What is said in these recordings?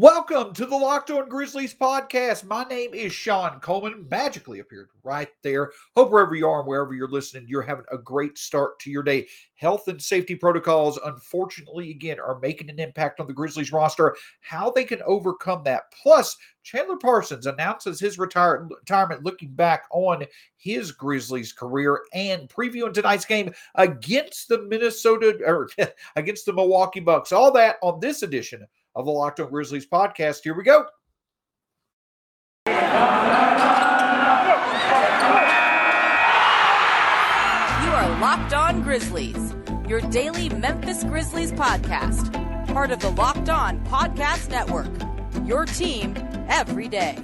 Welcome to the Locked On Grizzlies podcast. My name is Shawn Coleman. Magically appeared right there. Hope wherever you are and wherever you're listening, you're having a great start to your day. Health and safety protocols, unfortunately, again, are making an impact on the Grizzlies roster. How they can overcome that. Plus, Chandler Parsons announces his retire- retirement, looking back on his Grizzlies career and previewing tonight's game against the Minnesota or against the Milwaukee Bucks. All that on this edition of the Locked On Grizzlies podcast. Here we go. You are Locked On Grizzlies, your daily Memphis Grizzlies podcast, part of the Locked On Podcast Network. Your team every day.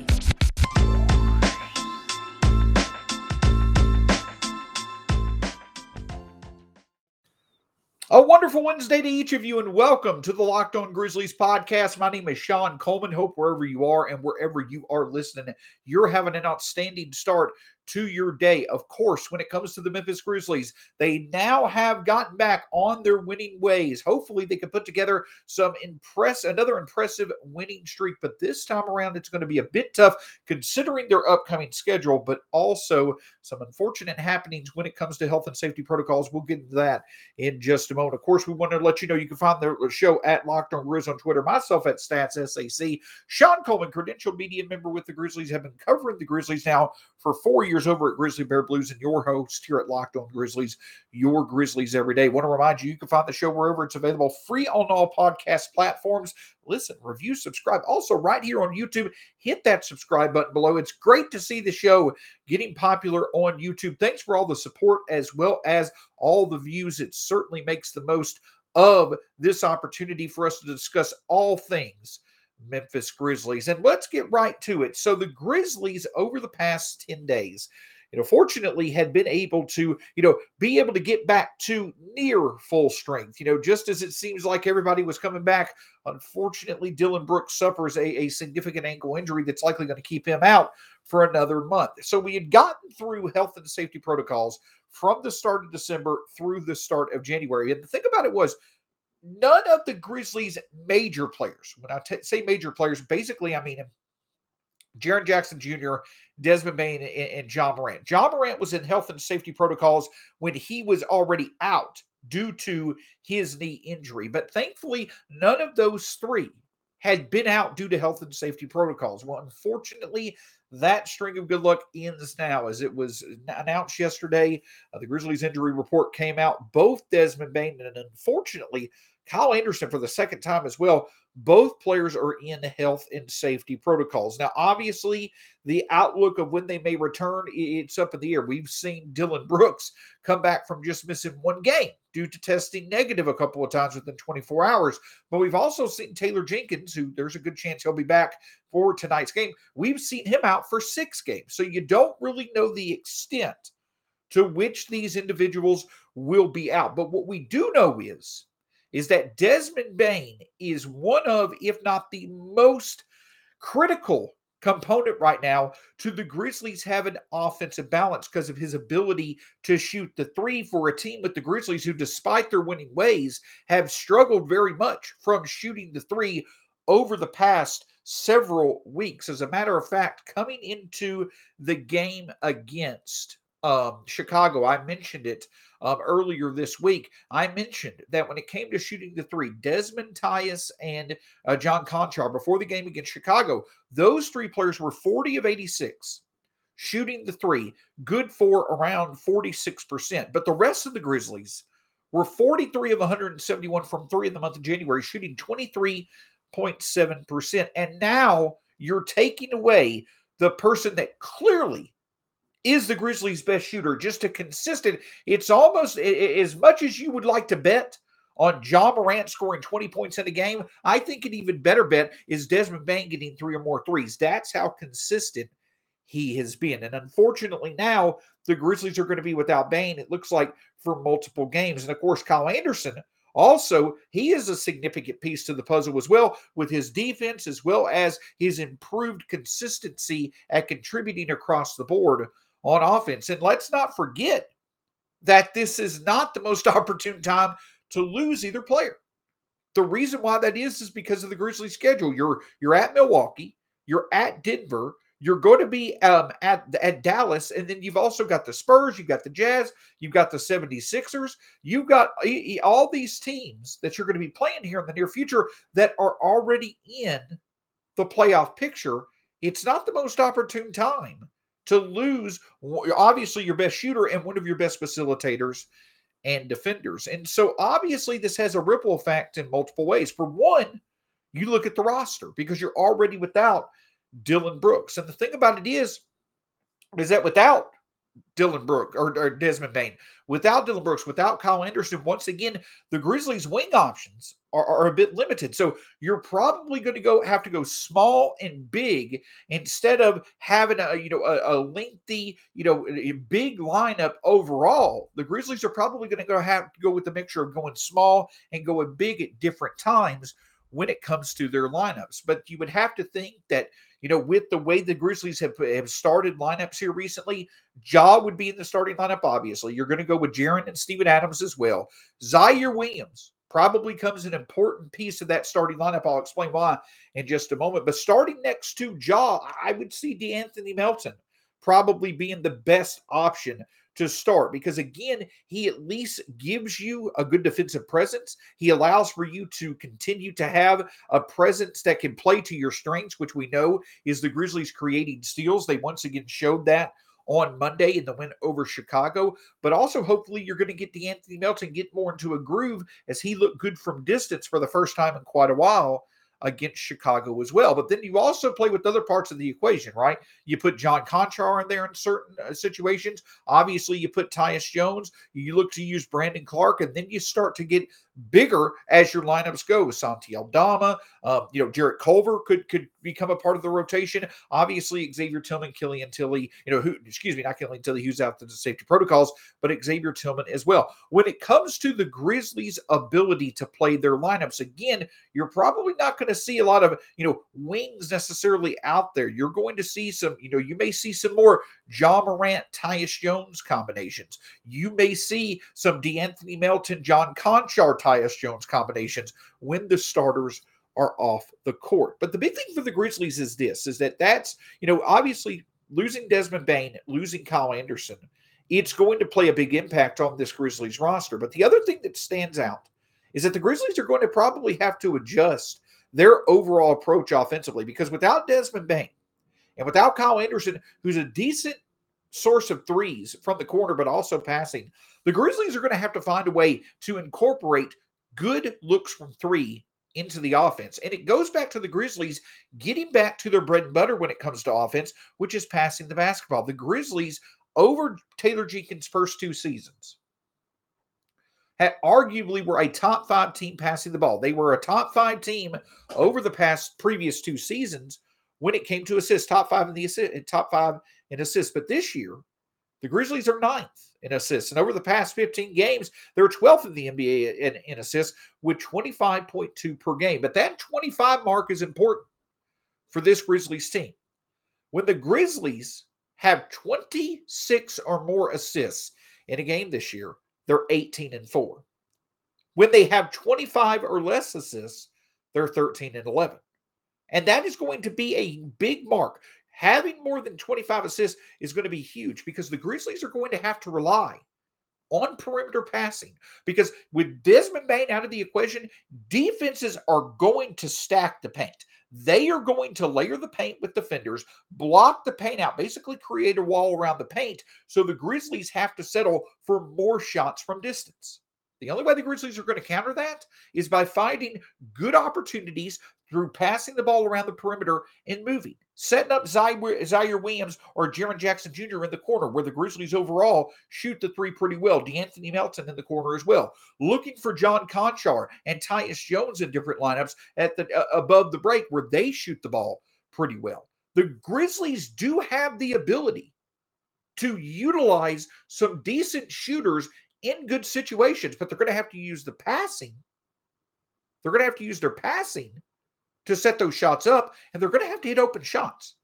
A wonderful Wednesday to each of you, and welcome to the Locked On Grizzlies podcast. My name is Shawn Coleman. Hope wherever you are and wherever you are listening, you're having an outstanding start to your day. Of course, when it comes to the Memphis Grizzlies, they now have gotten back on their winning ways. Hopefully, they can put together some impress another impressive winning streak. But this time around, it's going to be a bit tough considering their upcoming schedule, but also some unfortunate happenings when it comes to health and safety protocols. We'll get into that in just a moment. Of course, we want to let you know you can find the show at Locked On Grizz on Twitter, myself at Stats SAC. Shawn Coleman, credentialed media member with the Grizzlies, have been covering the Grizzlies now for four years over at Grizzly Bear Blues and your host here at Locked On Grizzlies, your Grizzlies every day. Want to remind you, you can find the show wherever it's available, free on all podcast platforms. Listen, review, subscribe. Also, right here on YouTube, hit that subscribe button below. It's great to see the show getting popular on YouTube. Thanks for all the support as well as all the views. It certainly makes the most of this opportunity for us to discuss all things Memphis Grizzlies. And let's get right to it. So, the Grizzlies over the past 10 days, you know, fortunately had been able to, you know, be able to get back to near full strength. You know, just as it seems like everybody was coming back, unfortunately, Dillon Brooks suffers a, a significant ankle injury that's likely going to keep him out for another month. So we had gotten through health and safety protocols from the start of December through the start of January. And the thing about it was, none of the Grizzlies' major players, when I t- say major players, basically I mean Jaren Jackson Jr., Desmond Bane, and, and Ja Morant. Ja Morant was in health and safety protocols when he was already out due to his knee injury. But thankfully, none of those three had been out due to health and safety protocols. Well, unfortunately, that string of good luck ends now as it was announced yesterday. Uh, the Grizzlies injury report came out. Both Desmond Bane and unfortunately Kyle Anderson for the second time as well. Both players are in health and safety protocols. Now, obviously, the outlook of when they may return, it's up in the air. We've seen Dillon Brooks come back from just missing one game due to testing negative a couple of times within 24 hours. But we've also seen Taylor Jenkins, who there's a good chance he'll be back for tonight's game. We've seen him out for six games. So you don't really know the extent to which these individuals will be out. But what we do know is is that Desmond Bane is one of, if not the most critical component right now to the Grizzlies having offensive balance because of his ability to shoot the three for a team with the Grizzlies who, despite their winning ways, have struggled very much from shooting the three over the past several weeks. As a matter of fact, coming into the game against um, Chicago, I mentioned it um, earlier this week, I mentioned that when it came to shooting the three, Desmond Tyus and uh, John Konchar before the game against Chicago, those three players were 40 of 86 shooting the three, good for around 46%. But the rest of the Grizzlies were 43 of 171 from three in the month of January, shooting 23.7%. And now you're taking away the person that clearly is the Grizzlies' best shooter. Just a consistent, it's almost as much as you would like to bet on Ja Morant scoring 20 points in a game. I think an even better bet is Desmond Bane getting three or more threes. That's how consistent he has been. And unfortunately, now the Grizzlies are going to be without Bane, it looks like, for multiple games. And of course, Kyle Anderson. Also, he is a significant piece to the puzzle as well with his defense as well as his improved consistency at contributing across the board on offense. And let's not forget that this is not the most opportune time to lose either player. the reason why that is is because of the Grizzlies schedule. You're you're at Milwaukee, you're at Denver, you're going to be um, at at Dallas, and then you've also got the Spurs, you've got the Jazz, you've got the 76ers, you've got all these teams that you're going to be playing here in the near future that are already in the playoff picture. It's not the most opportune time to lose obviously your best shooter and one of your best facilitators and defenders. And so obviously this has a ripple effect in multiple ways. For one, you look at the roster because you're already without Dillon Brooks. And the thing about it is, is that without Dillon Brooks or, or, Desmond Bane, without Dillon Brooks, without Kyle Anderson, once again, the Grizzlies' wing options are, are a bit limited. So you're probably going to go have to go small and big instead of having a you know a, a lengthy you know big lineup overall. The Grizzlies are probably going to go have to go with the mixture of going small and going big at different times when it comes to their lineups. But you would have to think that you know, with the way the Grizzlies have, have started lineups here recently, Ja would be in the starting lineup, obviously. You're going to go with Jaren and Steven Adams as well. Ziaire Williams probably comes an important piece of that starting lineup. I'll explain why in just a moment. But starting next to Ja, I would see De'Anthony Melton probably being the best option to start because again he at least gives you a good defensive presence he allows for you to continue to have a presence that can play to your strengths which we know is the grizzlies creating steals they once again showed that on Monday in the win over Chicago, but also hopefully you're going to get De'Anthony Melton get more into a groove as he looked good from distance for the first time in quite a while against Chicago as well. But then you also play with other parts of the equation, right? You put John Konchar in there in certain uh, situations. Obviously, you put Tyus Jones. You look to use Brandon Clarke, and then you start to get bigger as your lineups go. Santi Aldama, um, you know, Jarrett Culver could could become a part of the rotation. Obviously, Xavier Tillman, Killian Tillie, you know, who excuse me, not Killian Tillie, who's out the safety protocols, but Xavier Tillman as well. When it comes to the Grizzlies' ability to play their lineups, again, you're probably not going to see a lot of you know wings necessarily out there. You're going to see some, you know, you may see some more Ja Morant, Tyus Jones combinations. You may see some De'Anthony Melton, John Konchar, Tyus Jones combinations when the starters are off the court. But the big thing for the Grizzlies is this: is that that's you know obviously losing Desmond Bane, losing Kyle Anderson, it's going to play a big impact on this Grizzlies roster. But the other thing that stands out is that the Grizzlies are going to probably have to adjust their overall approach offensively because without Desmond Bane and without Kyle Anderson, who's a decent source of threes from the corner, but also passing, the Grizzlies are going to have to find a way to incorporate good looks from three into the offense. And it goes back to the Grizzlies getting back to their bread and butter when it comes to offense, which is passing the basketball. The Grizzlies, over Taylor Jenkins' first two seasons, had arguably were a top five team passing the ball. They were a top five team over the past previous two seasons when it came to assists, top five in the assist, top five in assists. But this year, the Grizzlies are ninth in assists. And over the past 15 games, they're 12th in the NBA in, in assists with 25.2 per game. But that 25 mark is important for this Grizzlies team. When the Grizzlies have 26 or more assists in a game this year, they're 18 and 4. When they have 25 or less assists, they're 13 and 11. And that is going to be a big mark. Having more than 25 assists is going to be huge because the Grizzlies are going to have to rely on perimeter passing because with Desmond Bane out of the equation, defenses are going to stack the paint. They are going to layer the paint with defenders, block the paint out, basically create a wall around the paint. So the Grizzlies have to settle for more shots from distance. The only way the Grizzlies are going to counter that is by finding good opportunities through passing the ball around the perimeter and moving, setting up Ziaire Williams or Jaren Jackson Jr. in the corner, where the Grizzlies overall shoot the three pretty well. De'Anthony Melton in the corner as well. Looking for John Konchar and Tyus Jones in different lineups at the uh, above the break, where they shoot the ball pretty well. The Grizzlies do have the ability to utilize some decent shooters in good situations, but they're going to have to use the passing. They're going to have to use their passing to set those shots up, and they're going to have to hit open shots.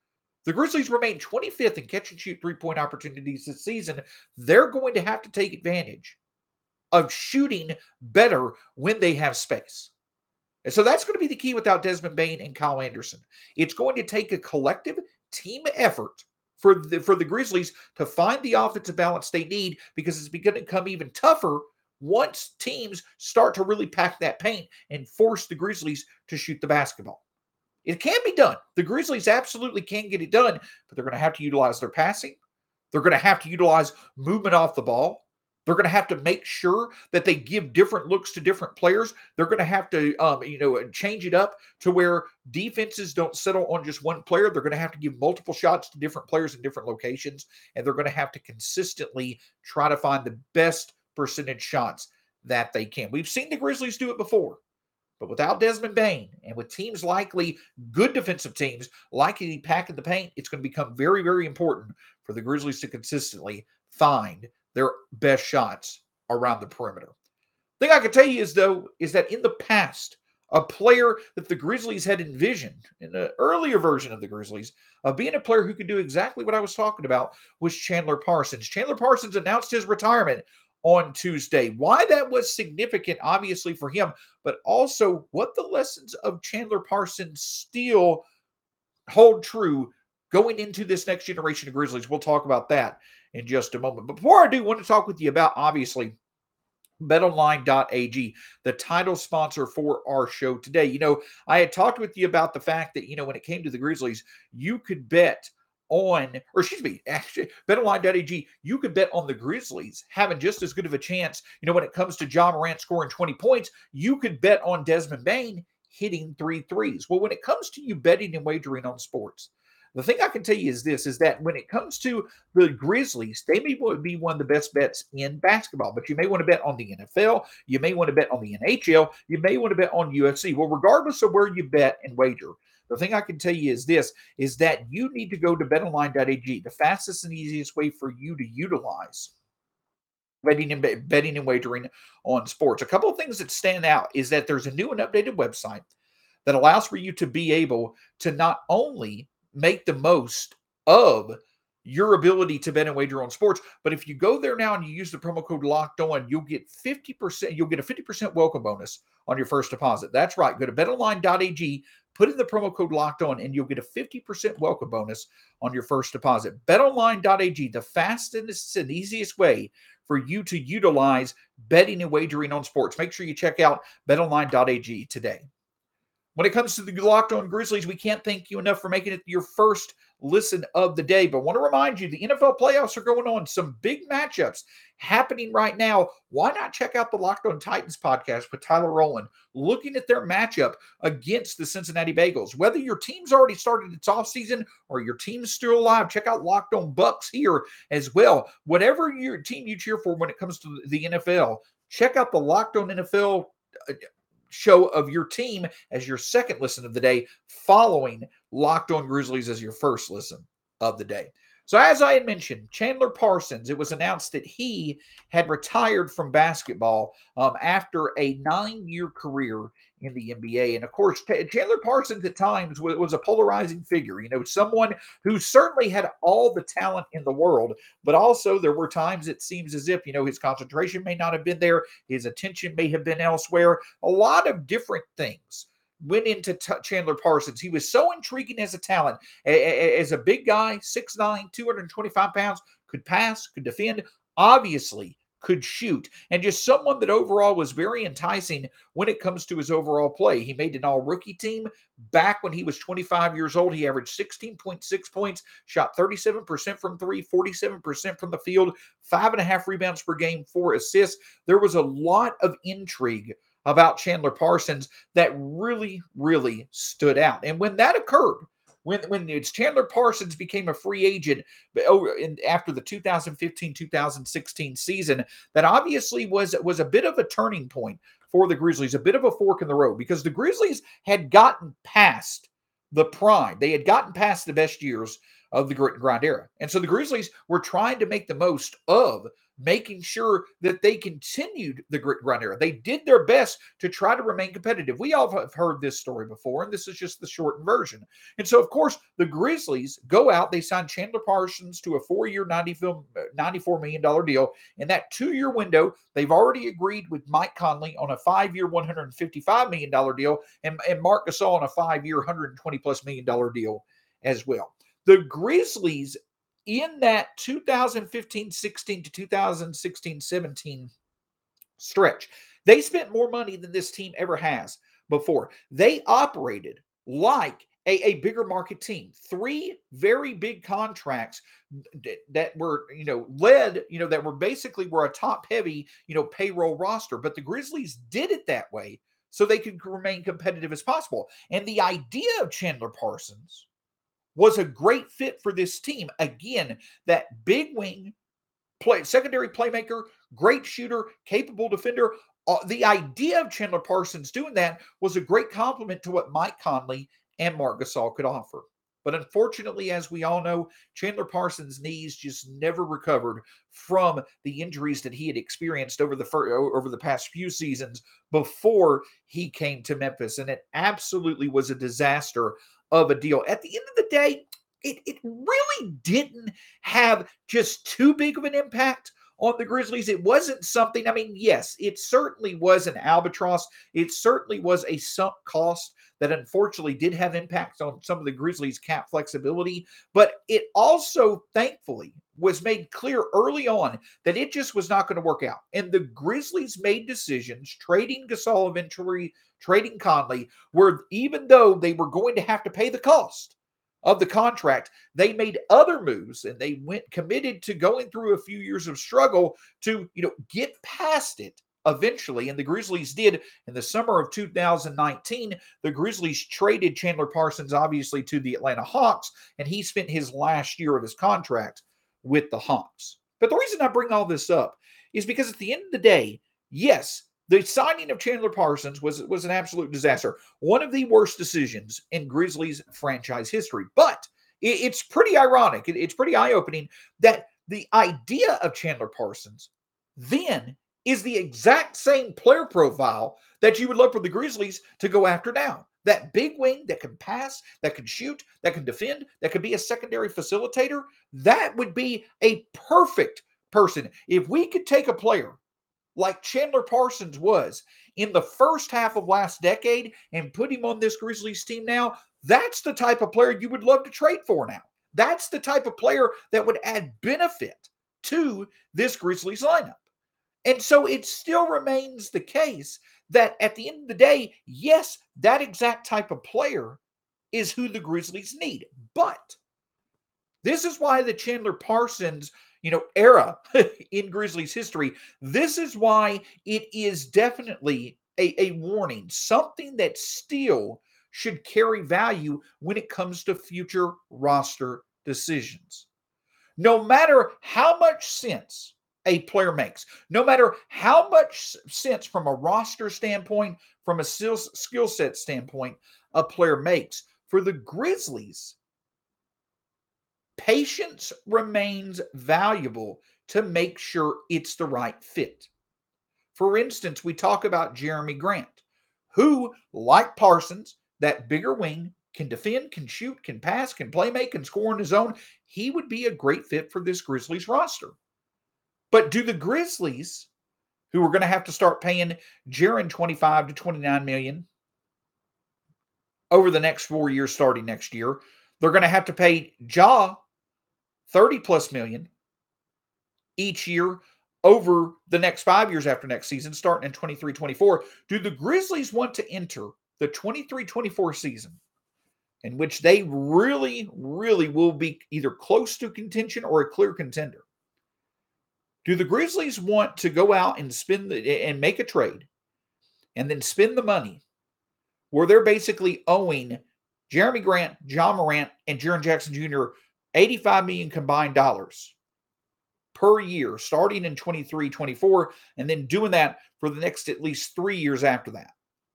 The Grizzlies remain 25th in catch and shoot three point opportunities this season. They're going to have to take advantage of shooting better when they have space. And so that's going to be the key without Desmond Bane and Kyle Anderson. It's going to take a collective team effort for the for the Grizzlies to find the offensive balance they need because it's going to become even tougher once teams start to really pack that paint and force the Grizzlies to shoot the basketball. It can be done. The Grizzlies absolutely can get it done, but they're going to have to utilize their passing. They're going to have to utilize movement off the ball. They're going to have to make sure that they give different looks to different players. They're going to have to, um, you know, change it up to where defenses don't settle on just one player. They're going to have to give multiple shots to different players in different locations, and they're going to have to consistently try to find the best percentage shots that they can. We've seen the Grizzlies do it before. But without Desmond Bane and with teams likely good defensive teams likely packing the paint, it's going to become very, very important for the Grizzlies to consistently find their best shots around the perimeter. Thing I can tell you is though is that in the past, a player that the Grizzlies had envisioned in the earlier version of the Grizzlies of being a player who could do exactly what I was talking about was Chandler Parsons. Chandler Parsons announced his retirement on Tuesday. Why that was significant, obviously, for him, but also what the lessons of Chandler Parsons still hold true going into this next generation of Grizzlies. We'll talk about that in just a moment. But before I do, I want to talk with you about obviously betonline.ag, the title sponsor for our show today. You know, I had talked with you about the fact that, you know, when it came to the Grizzlies, you could bet on, or excuse me, actually, betonline.ag, you could bet on the Grizzlies having just as good of a chance. You know, when it comes to Ja Morant scoring 20 points, you could bet on Desmond Bane hitting three threes. Well, when it comes to you betting and wagering on sports, the thing I can tell you is this is that when it comes to the Grizzlies, they may be one of the best bets in basketball, but you may want to bet on the NFL, you may want to bet on the NHL, you may want to bet on UFC. Well, regardless of where you bet and wager, the thing I can tell you is this is that you need to go to betonline.ag, the fastest and easiest way for you to utilize betting and betting and wagering on sports. A couple of things that stand out is that there's a new and updated website that allows for you to be able to not only make the most of your ability to bet and wager on sports. But if you go there now and you use the promo code locked on, you'll get 50%, you'll get a 50% welcome bonus on your first deposit. That's right. Go to betonline.ag, put in the promo code locked on, and you'll get a 50% welcome bonus on your first deposit. Betonline.ag, the fastest and easiest way for you to utilize betting and wagering on sports. Make sure you check out betonline.ag today. When it comes to the Locked On Grizzlies, we can't thank you enough for making it your first listen of the day. But I want to remind you the NFL playoffs are going on, some big matchups happening right now. Why not check out the Locked On Titans podcast with Tyler Rowland, looking at their matchup against the Cincinnati Bengals? Whether your team's already started its offseason or your team's still alive, check out Locked On Bucks here as well. Whatever your team you cheer for when it comes to the NFL, check out the Locked On NFL uh, show of your team as your second listen of the day, following Locked On Grizzlies as your first listen of the day. So, as I had mentioned, Chandler Parsons, it was announced that he had retired from basketball um, after a nine year career in the NBA. And of course, Chandler Parsons at times was, was, a polarizing figure, you know, someone who certainly had all the talent in the world, but also there were times it seems as if, you know, his concentration may not have been there, his attention may have been elsewhere, a lot of different things. Went into t- Chandler Parsons. He was so intriguing as a talent, a- a- as a big guy, 6'9, 225 pounds, could pass, could defend. Obviously, could shoot, and just someone that overall was very enticing when it comes to his overall play. He made an all rookie team back when he was 25 years old. He averaged 16.6 points, shot 37% from three, 47% from the field, five and a half rebounds per game, four assists. There was a lot of intrigue about Chandler Parsons that really, really stood out. And when that occurred, when when it's Chandler Parsons became a free agent uh, in, after the 2015-2016 season, that obviously was was a bit of a turning point for the Grizzlies, a bit of a fork in the road because the Grizzlies had gotten past the prime. They had gotten past the best years of the grit and grind era. And so the Grizzlies were trying to make the most of making sure that they continued the grit and grind era. They did their best to try to remain competitive. We all have heard this story before, and this is just the shortened version. And so, of course, the Grizzlies go out, they sign Chandler Parsons to a four year, uh, $94 million deal. In that two year window, they've already agreed with Mike Conley on a five year, $155 million deal, and, and Marc Gasol on a five year, 120 plus million dollar deal as well. The Grizzlies in that 2015 16 to 2016 17 stretch, they spent more money than this team ever has before. They operated like a, a bigger market team. Three very big contracts that were, you know, led, you know, that were basically were a top heavy, you know, payroll roster. But the Grizzlies did it that way so they could remain competitive as possible. And the idea of Chandler Parsons was a great fit for this team. Again, that big wing, play secondary playmaker, great shooter, capable defender. Uh, the idea of Chandler Parsons doing that was a great compliment to what Mike Conley and Marc Gasol could offer. But unfortunately, as we all know, Chandler Parsons' knees just never recovered from the injuries that he had experienced over the fir- over the past few seasons before he came to Memphis, and it absolutely was a disaster of a deal. At the end of the day, it, it really didn't have just too big of an impact on the Grizzlies. It wasn't something, I mean, yes, it certainly was an albatross. It certainly was a sunk cost that unfortunately did have impacts on some of the Grizzlies' cap flexibility. But it also, thankfully, was made clear early on that it just was not going to work out. And the Grizzlies made decisions, trading Gasol eventually, trading Conley, where even though they were going to have to pay the cost of the contract, they made other moves and they went committed to going through a few years of struggle to, you know, get past it eventually. And the Grizzlies did in the summer of 2019. The Grizzlies traded Chandler Parsons, obviously, to the Atlanta Hawks, and he spent his last year of his contract with the Hawks. But the reason I bring all this up is because at the end of the day, yes, the signing of Chandler Parsons was, was an absolute disaster. One of the worst decisions in Grizzlies franchise history. But it, it's pretty ironic. It, it's pretty eye opening that the idea of Chandler Parsons then is the exact same player profile that you would love for the Grizzlies to go after now. That big wing that can pass, that can shoot, that can defend, that could be a secondary facilitator. That would be a perfect person. If we could take a player like Chandler Parsons was in the first half of last decade and put him on this Grizzlies team now, that's the type of player you would love to trade for now. That's the type of player that would add benefit to this Grizzlies lineup. And so it still remains the case that at the end of the day, yes, that exact type of player is who the Grizzlies need. But this is why the Chandler Parsons, you know, era in Grizzlies history, this is why it is definitely a, a warning, something that still should carry value when it comes to future roster decisions. No matter how much sense a player makes. No matter how much sense from a roster standpoint, from a skill set standpoint, a player makes. For the Grizzlies, patience remains valuable to make sure it's the right fit. For instance, we talk about Jerami Grant, who, like Parsons, that bigger wing, can defend, can shoot, can pass, can play make, can score on his own. He would be a great fit for this Grizzlies roster. But do the Grizzlies, who are going to have to start paying Jaren 25 to 29 million over the next four years starting next year, they're going to have to pay Ja 30 plus million each year over the next five years after next season, starting in 23 24. Do the Grizzlies want to enter the 23 24 season in which they really, really will be either close to contention or a clear contender? Do the Grizzlies want to go out and spend the, and make a trade and then spend the money where they're basically owing Jerami Grant, Ja Morant, and Jaren Jackson Jr. 85 million combined dollars per year starting in 23 24 and then doing that for the next at least three years after that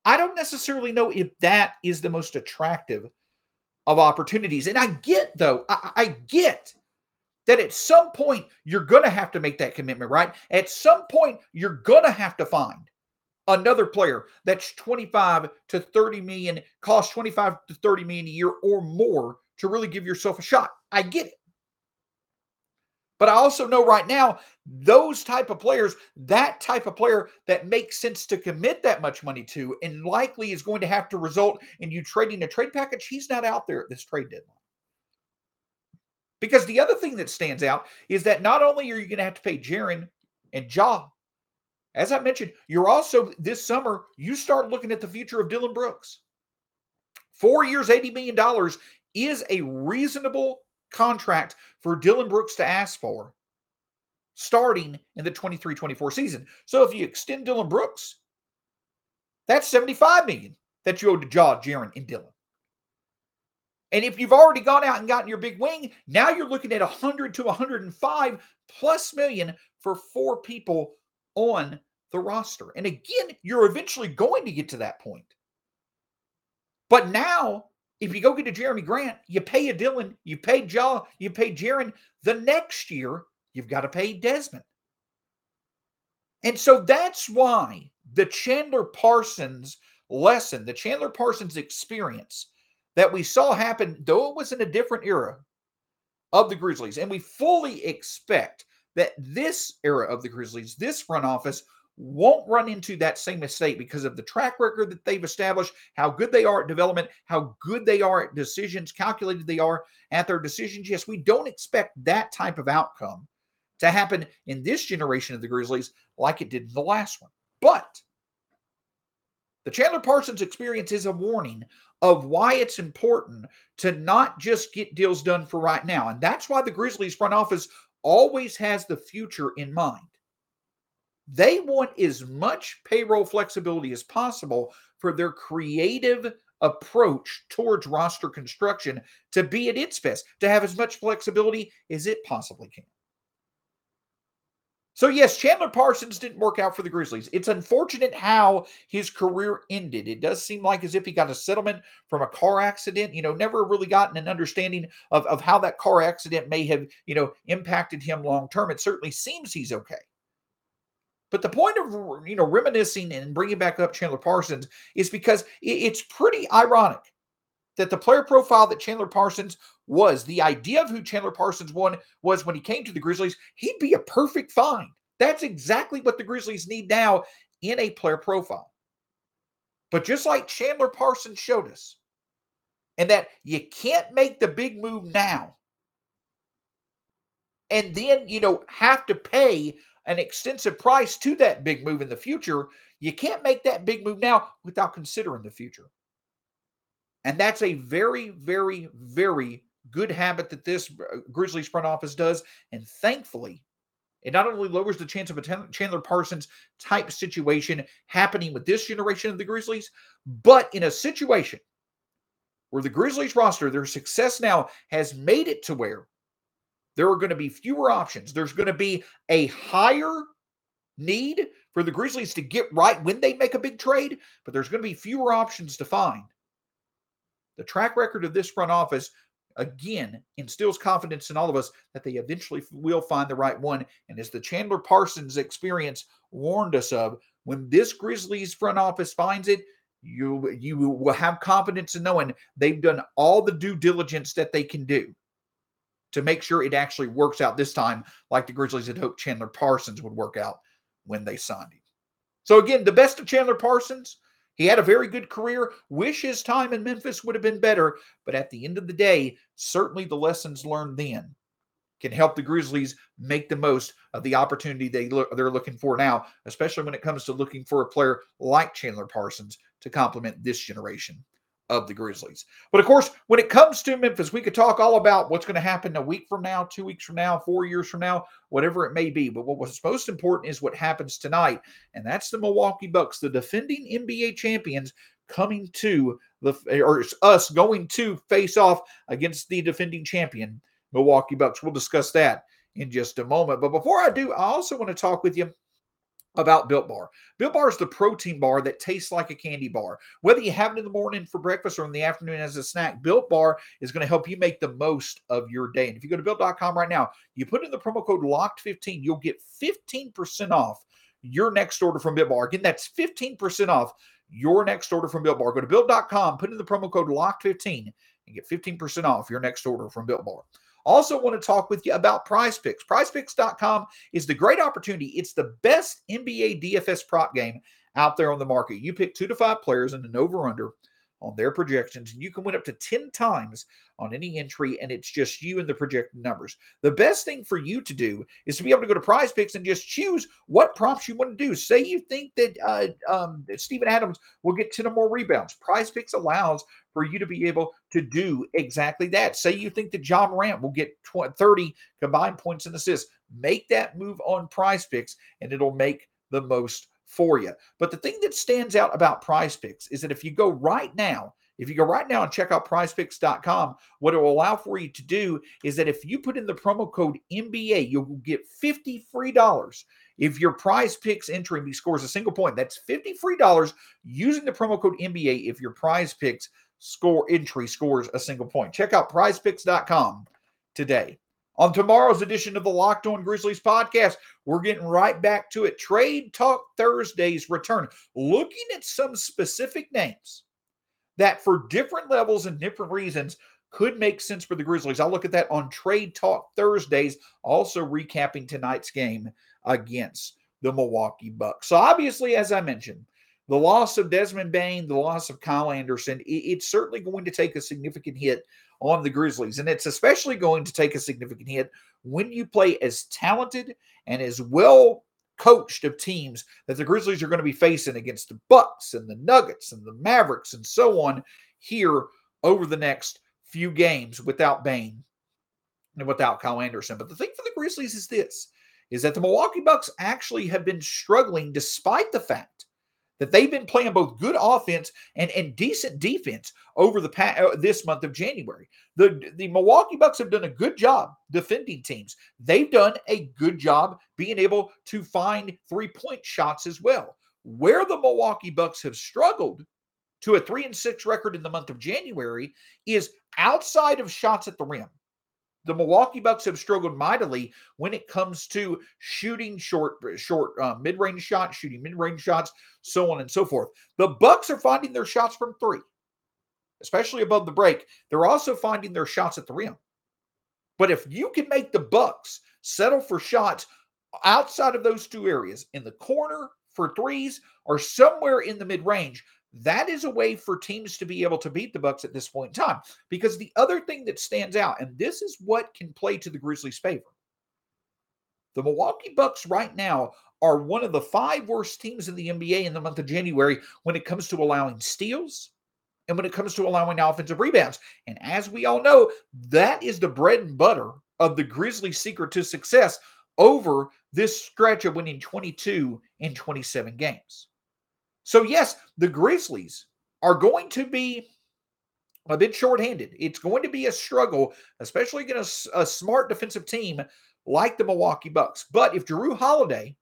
i don't necessarily know if that is the most attractive of opportunities and i get though i, I get that at some point you're going to have to make that commitment, right? At some point you're going to have to find another player that's 25 to 30 million, costs 25 to 30 million a year or more to really give yourself a shot. I get it. But I also know right now, those type of players, that type of player that makes sense to commit that much money to, and likely is going to have to result in you trading a trade package, he's not out there at this trade deadline. Because the other thing that stands out is that not only are you going to have to pay Jaren and Ja, as I mentioned, you're also this summer, you start looking at the future of Dillon Brooks. Four years, $80 million is a reasonable contract for Dillon Brooks to ask for starting in the 23 24 season. So if you extend Dillon Brooks, that's 75 million that you owe to Ja, Jaren, and Dillon. And if you've already gone out and gotten your big wing, now you're looking at 100 to 105 plus million for four people on the roster. And again, you're eventually going to get to that point. But now, if you go get a Jerami Grant, you pay a Dillon, you pay Ja, you pay Jaren. The next year, you've got to pay Desmond. And so that's why the Chandler Parsons lesson, the Chandler Parsons experience that we saw happen, though it was in a different era of the Grizzlies, and we fully expect that this era of the Grizzlies, this front office, won't run into that same mistake because of the track record that they've established, how good they are at development, how good they are at decisions, calculated they are at their decisions. Yes, we don't expect that type of outcome to happen in this generation of the Grizzlies like it did in the last one. But the Chandler Parsons experience is a warning of why it's important to not just get deals done for right now. And that's why the Grizzlies front office always has the future in mind. They want as much payroll flexibility as possible for their creative approach towards roster construction to be at its best, to have as much flexibility as it possibly can. So, yes, Chandler Parsons didn't work out for the Grizzlies. It's unfortunate how his career ended. It does seem like as if he got a settlement from a car accident, you know, never really gotten an understanding of, of how that car accident may have, you know, impacted him long term. It certainly seems he's okay. But the point of you know reminiscing and bringing back up Chandler Parsons is because it's pretty ironic that the player profile that Chandler Parsons was, the idea of who Chandler Parsons one was when he came to the Grizzlies, he'd be a perfect find. That's exactly what the Grizzlies need now in a player profile. But just like Chandler Parsons showed us, and that you can't make the big move now and then, you know, have to pay an extensive price to that big move in the future, you can't make that big move now without considering the future. And that's a very, very, very good habit that this uh, Grizzlies front office does. And thankfully, it not only lowers the chance of a Chandler Parsons type situation happening with this generation of the Grizzlies, but in a situation where the Grizzlies roster, their success now has made it to where there are going to be fewer options. There's going to be a higher need for the Grizzlies to get right when they make a big trade, but there's going to be fewer options to find. The track record of this front office, again, instills confidence in all of us that they eventually will find the right one. And as the Chandler Parsons experience warned us of, when this Grizzlies front office finds it, you you will have confidence in knowing they've done all the due diligence that they can do to make sure it actually works out this time, like the Grizzlies had hoped Chandler Parsons would work out when they signed him. So, again, the best of Chandler Parsons. He had a very good career. Wish his time in Memphis would have been better. But at the end of the day, certainly the lessons learned then can help the Grizzlies make the most of the opportunity they they're looking for now, especially when it comes to looking for a player like Chandler Parsons to complement this generation of the Grizzlies. But of course, when it comes to Memphis, we could talk all about what's going to happen a week from now, two weeks from now, four years from now, whatever it may be. But what was most important is what happens tonight, and that's the Milwaukee Bucks, the defending NBA champions, coming to the or us going to face off against the defending champion Milwaukee Bucks. We'll discuss that in just a moment. But before I do, I also want to talk with you about Built Bar. Built Bar is the protein bar that tastes like a candy bar. Whether you have it in the morning for breakfast or in the afternoon as a snack, Built Bar is going to help you make the most of your day. And if you go to built.com right now, you put in the promo code LOCKED15, you'll get 15% off your next order from Built Bar. Again, that's 15% off your next order from Built Bar. Go to built.com, put in the promo code LOCKED15 and get 15% off your next order from Built Bar. Also, want to talk with you about Prize Picks. PrizePicks.com is the great opportunity. It's the best NBA DFS prop game out there on the market. You pick two to five players and an over under on their projections, and you can win up to 10 times on any entry, and it's just you and the projected numbers. The best thing for you to do is to be able to go to prize picks and just choose what props you want to do. Say you think that, uh, um, Steven Adams will get 10 or more rebounds. Prize picks allows for you to be able to do exactly that. Say you think that Ja Morant will get 20, 30 combined points and assists. Make that move on prize picks, and it'll make the most for you. But the thing that stands out about prize picks is that if you go right now, if you go right now and check out prizepicks.com, what it will allow for you to do is that if you put in the promo code NBA, you'll get 50 free dollars. If your prize picks entry scores a single point, that's 50 free dollars using the promo code NBA if your prize picks score entry scores a single point. Check out prizepicks.com today. On tomorrow's edition of the Locked On Grizzlies podcast, we're getting right back to it. Trade Talk Thursdays return, looking at some specific names that, for different levels and different reasons, could make sense for the Grizzlies. I'll look at that on Trade Talk Thursdays, also recapping tonight's game against the Milwaukee Bucks. So, obviously, as I mentioned, the loss of Desmond Bane, the loss of Kyle Anderson, it's certainly going to take a significant hit on the Grizzlies. And it's especially going to take a significant hit when you play as talented and as well coached of teams that the Grizzlies are going to be facing against the Bucks and the Nuggets and the Mavericks and so on here over the next few games without Bane and without Kyle Anderson. But the thing for the Grizzlies is this is that the Milwaukee Bucks actually have been struggling despite the fact that they've been playing both good offense and, and decent defense over the past, uh, this month of January. The, the Milwaukee Bucks have done a good job defending teams. They've done a good job being able to find three point shots as well. Where the Milwaukee Bucks have struggled to a three and six record in the month of January is outside of shots at the rim the Milwaukee Bucks have struggled mightily when it comes to shooting short, short uh, mid-range shots, shooting mid-range shots, so on and so forth. The Bucks are finding their shots from three, especially above the break. They're also finding their shots at the rim. But if you can make the Bucks settle for shots outside of those two areas, in the corner for threes or somewhere in the mid-range, that is a way for teams to be able to beat the Bucks at this point in time. Because the other thing that stands out, and this is what can play to the Grizzlies' favor. The Milwaukee Bucks right now are one of the five worst teams in the NBA in the month of January when it comes to allowing steals and when it comes to allowing offensive rebounds. And as we all know, that is the bread and butter of the Grizzlies' secret to success over this stretch of winning 22 in 27 games. So, yes, the Grizzlies are going to be a bit shorthanded. It's going to be a struggle, especially against a, a smart defensive team like the Milwaukee Bucks. But if Jrue Holiday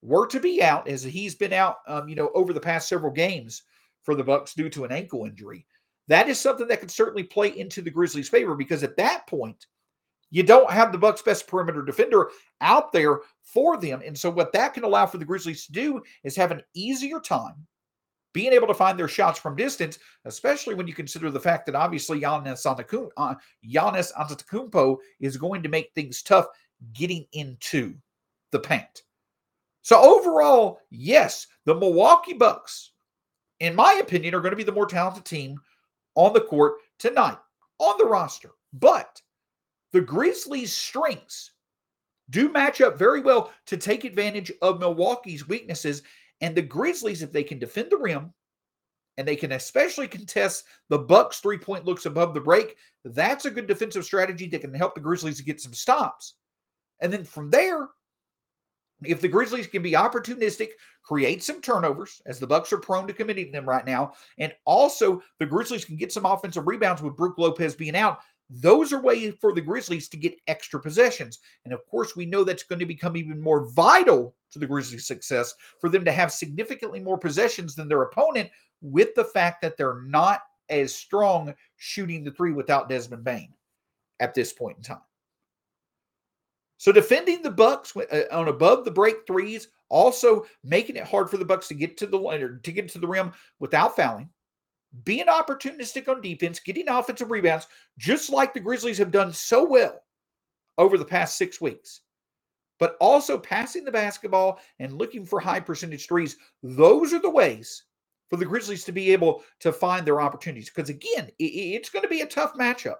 were to be out, as he's been out, um, you know, over the past several games for the Bucks due to an ankle injury, that is something that could certainly play into the Grizzlies' favor because at that point, you don't have the Bucks' best perimeter defender out there for them. And so what that can allow for the Grizzlies to do is have an easier time being able to find their shots from distance, especially when you consider the fact that obviously Giannis Antetokounmpo, uh, Giannis Antetokounmpo is going to make things tough getting into the paint. So overall, yes, the Milwaukee Bucks, in my opinion, are going to be the more talented team on the court tonight on the roster. But the Grizzlies' strengths do match up very well to take advantage of Milwaukee's weaknesses. And the Grizzlies, if they can defend the rim and they can especially contest the Bucks three-point looks above the break, that's a good defensive strategy that can help the Grizzlies get some stops. And then from there, if the Grizzlies can be opportunistic, create some turnovers, as the Bucks are prone to committing them right now, and also the Grizzlies can get some offensive rebounds with Brook Lopez being out, those are ways for the Grizzlies to get extra possessions. And of course, we know that's going to become even more vital to the Grizzlies' success for them to have significantly more possessions than their opponent with the fact that they're not as strong shooting the three without Desmond Bane at this point in time. So defending the Bucks uh, on above the break threes, also making it hard for the Bucks to get to the to get to the rim without fouling, being opportunistic on defense, getting offensive rebounds, just like the Grizzlies have done so well over the past six weeks. But also passing the basketball and looking for high percentage threes. Those are the ways for the Grizzlies to be able to find their opportunities. Because again, it's going to be a tough matchup.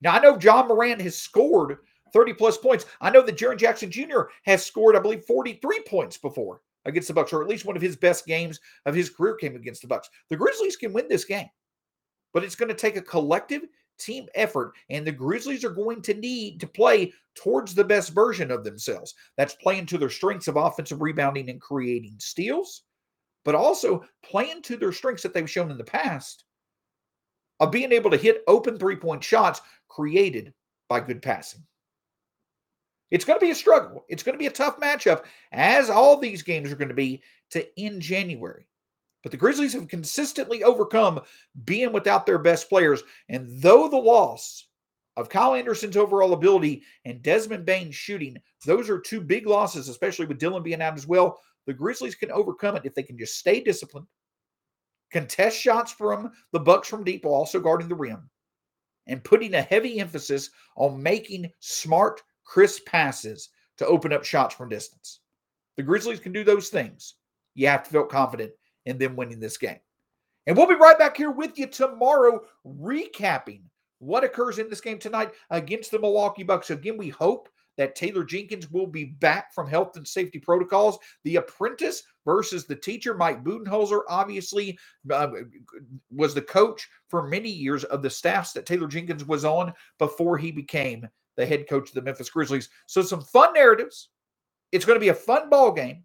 Now, I know John Moran has scored 30 plus points. I know that Jaren Jackson Jr. has scored, I believe, 43 points before against the Bucks, or at least one of his best games of his career came against the Bucks. The Grizzlies can win this game, but it's going to take a collective team effort, and the Grizzlies are going to need to play towards the best version of themselves. That's playing to their strengths of offensive rebounding and creating steals, but also playing to their strengths that they've shown in the past of being able to hit open three point shots created by good passing. It's going to be a struggle. It's going to be a tough matchup, as all these games are going to be to end January. But the Grizzlies have consistently overcome being without their best players. And though the loss of Kyle Anderson's overall ability and Desmond Bane's shooting, those are two big losses, especially with Dillon being out as well. The Grizzlies can overcome it if they can just stay disciplined, contest shots from the Bucks from deep while also guarding the rim, and putting a heavy emphasis on making smart crisp passes to open up shots from distance. The Grizzlies can do those things. You have to feel confident in them winning this game. And we'll be right back here with you tomorrow, recapping what occurs in this game tonight against the Milwaukee Bucks. Again, we hope that Taylor Jenkins will be back from health and safety protocols. The apprentice versus the teacher, Mike Budenholzer, obviously uh, was the coach for many years of the staffs that Taylor Jenkins was on before he became the head coach of the Memphis Grizzlies. So some fun narratives. It's going to be a fun ball game.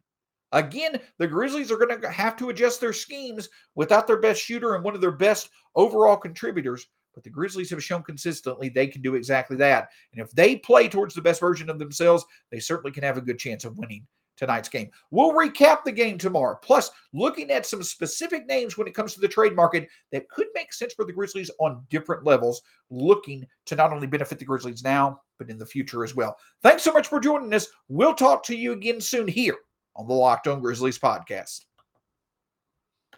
Again, the Grizzlies are going to have to adjust their schemes without their best shooter and one of their best overall contributors. But the Grizzlies have shown consistently they can do exactly that. And if they play towards the best version of themselves, they certainly can have a good chance of winning tonight's game. We'll recap the game tomorrow, plus looking at some specific names when it comes to the trade market that could make sense for the Grizzlies on different levels, looking to not only benefit the Grizzlies now, but in the future as well. Thanks so much for joining us. We'll talk to you again soon here on the Locked On Grizzlies podcast.